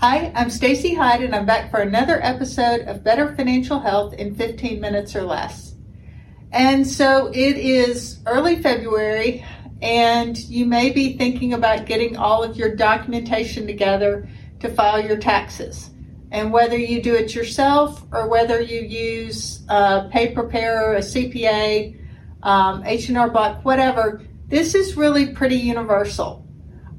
Hi, I'm Stacy Hyde and I'm back for another episode of Better Financial Health in 15 minutes or less. And so it is early February and you may be thinking about getting all of your documentation together to file your taxes. And whether you do it yourself or whether you use a pay preparer, a CPA, um, H&R Block, whatever, this is really pretty universal.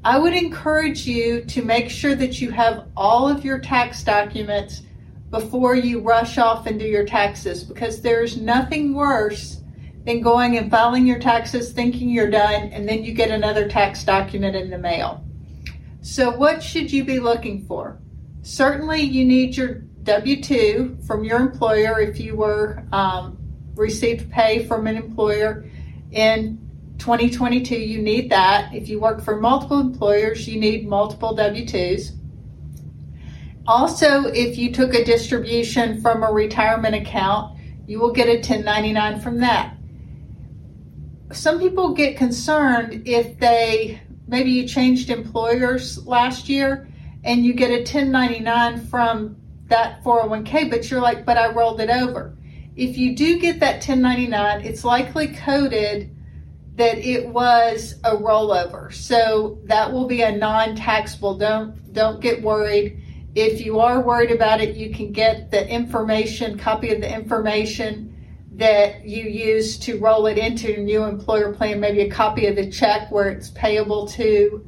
I would encourage you to make sure that you have all of your tax documents before you rush off and do your taxes because there's nothing worse than going and filing your taxes thinking you're done and then you get another tax document in the mail. So, what should you be looking for? Certainly, you need your W 2 from your employer if you were um, received pay from an employer in 2022, you need that. If you work for multiple employers, you need multiple W 2s. Also, if you took a distribution from a retirement account, you will get a 1099 from that. Some people get concerned if they maybe you changed employers last year and you get a 1099 from that 401k, but you're like, but I rolled it over. If you do get that 1099, it's likely coded that it was a rollover. So that will be a non-taxable. Don't don't get worried. If you are worried about it, you can get the information, copy of the information that you use to roll it into your new employer plan, maybe a copy of the check where it's payable to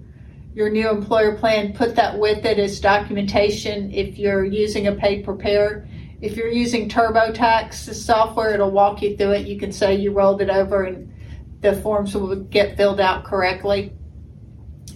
your new employer plan, put that with it as documentation if you're using a paid preparer. If you're using TurboTax, the software, it'll walk you through it. You can say you rolled it over and the forms will get filled out correctly.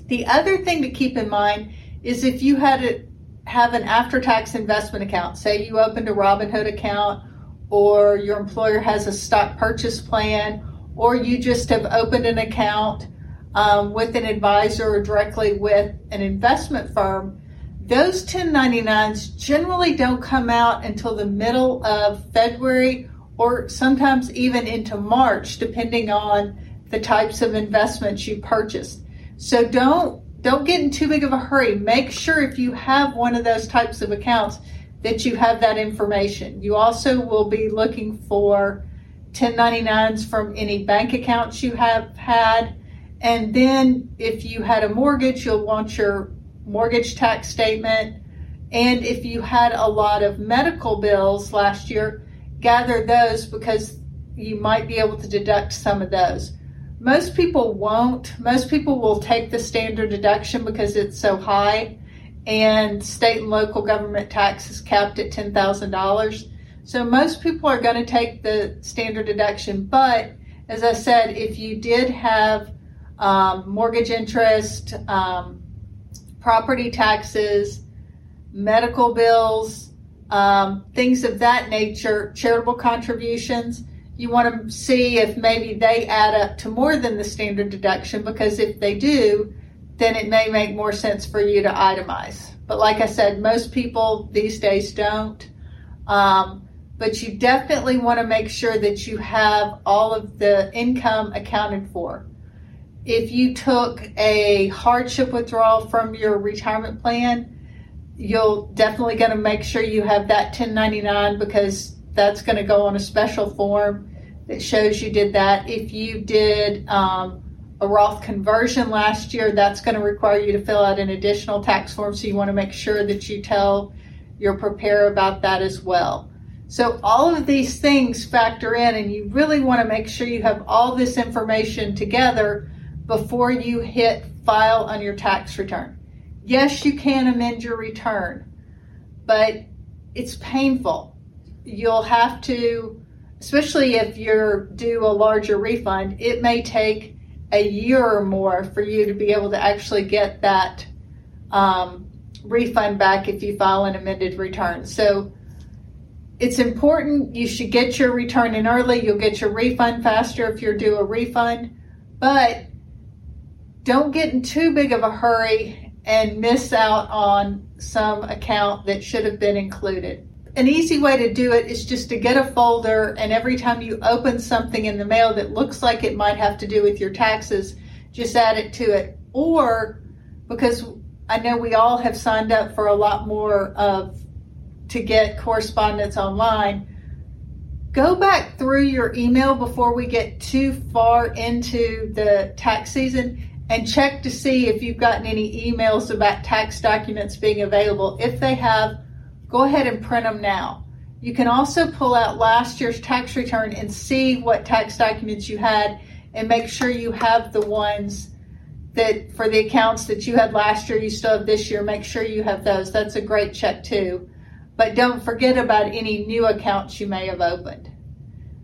The other thing to keep in mind is if you had to have an after tax investment account, say you opened a Robinhood account or your employer has a stock purchase plan or you just have opened an account um, with an advisor or directly with an investment firm, those 1099s generally don't come out until the middle of February or sometimes even into March, depending on the types of investments you purchased. So don't don't get in too big of a hurry. Make sure if you have one of those types of accounts that you have that information. You also will be looking for 1099s from any bank accounts you have had. And then if you had a mortgage, you'll want your mortgage tax statement. And if you had a lot of medical bills last year, gather those because you might be able to deduct some of those. Most people won't. Most people will take the standard deduction because it's so high, and state and local government tax is capped at $10,000. So most people are going to take the standard deduction. But as I said, if you did have um, mortgage interest, um, property taxes, medical bills, um, things of that nature, charitable contributions. You want to see if maybe they add up to more than the standard deduction because if they do, then it may make more sense for you to itemize. But like I said, most people these days don't. Um, but you definitely want to make sure that you have all of the income accounted for. If you took a hardship withdrawal from your retirement plan, you'll definitely going to make sure you have that 1099 because that's going to go on a special form that shows you did that. If you did um, a Roth conversion last year, that's going to require you to fill out an additional tax form. So you want to make sure that you tell your preparer about that as well. So all of these things factor in, and you really want to make sure you have all this information together before you hit file on your tax return. Yes, you can amend your return, but it's painful. You'll have to, especially if you're due a larger refund, it may take a year or more for you to be able to actually get that um, refund back if you file an amended return. So it's important. You should get your return in early. You'll get your refund faster if you're due a refund. But don't get in too big of a hurry and miss out on some account that should have been included. An easy way to do it is just to get a folder, and every time you open something in the mail that looks like it might have to do with your taxes, just add it to it. Or because I know we all have signed up for a lot more of to get correspondence online. Go back through your email before we get too far into the tax season and check to see if you've gotten any emails about tax documents being available. If they have, go ahead and print them now. You can also pull out last year's tax return and see what tax documents you had and make sure you have the ones that for the accounts that you had last year, you still have this year. Make sure you have those. That's a great check too. But don't forget about any new accounts you may have opened.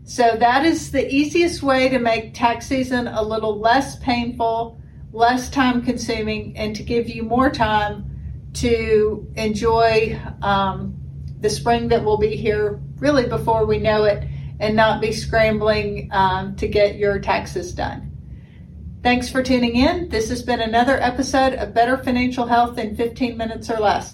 So that is the easiest way to make tax season a little less painful, less time consuming, and to give you more time to enjoy um, the spring that will be here really before we know it and not be scrambling um, to get your taxes done. Thanks for tuning in. This has been another episode of Better Financial Health in 15 Minutes or Less.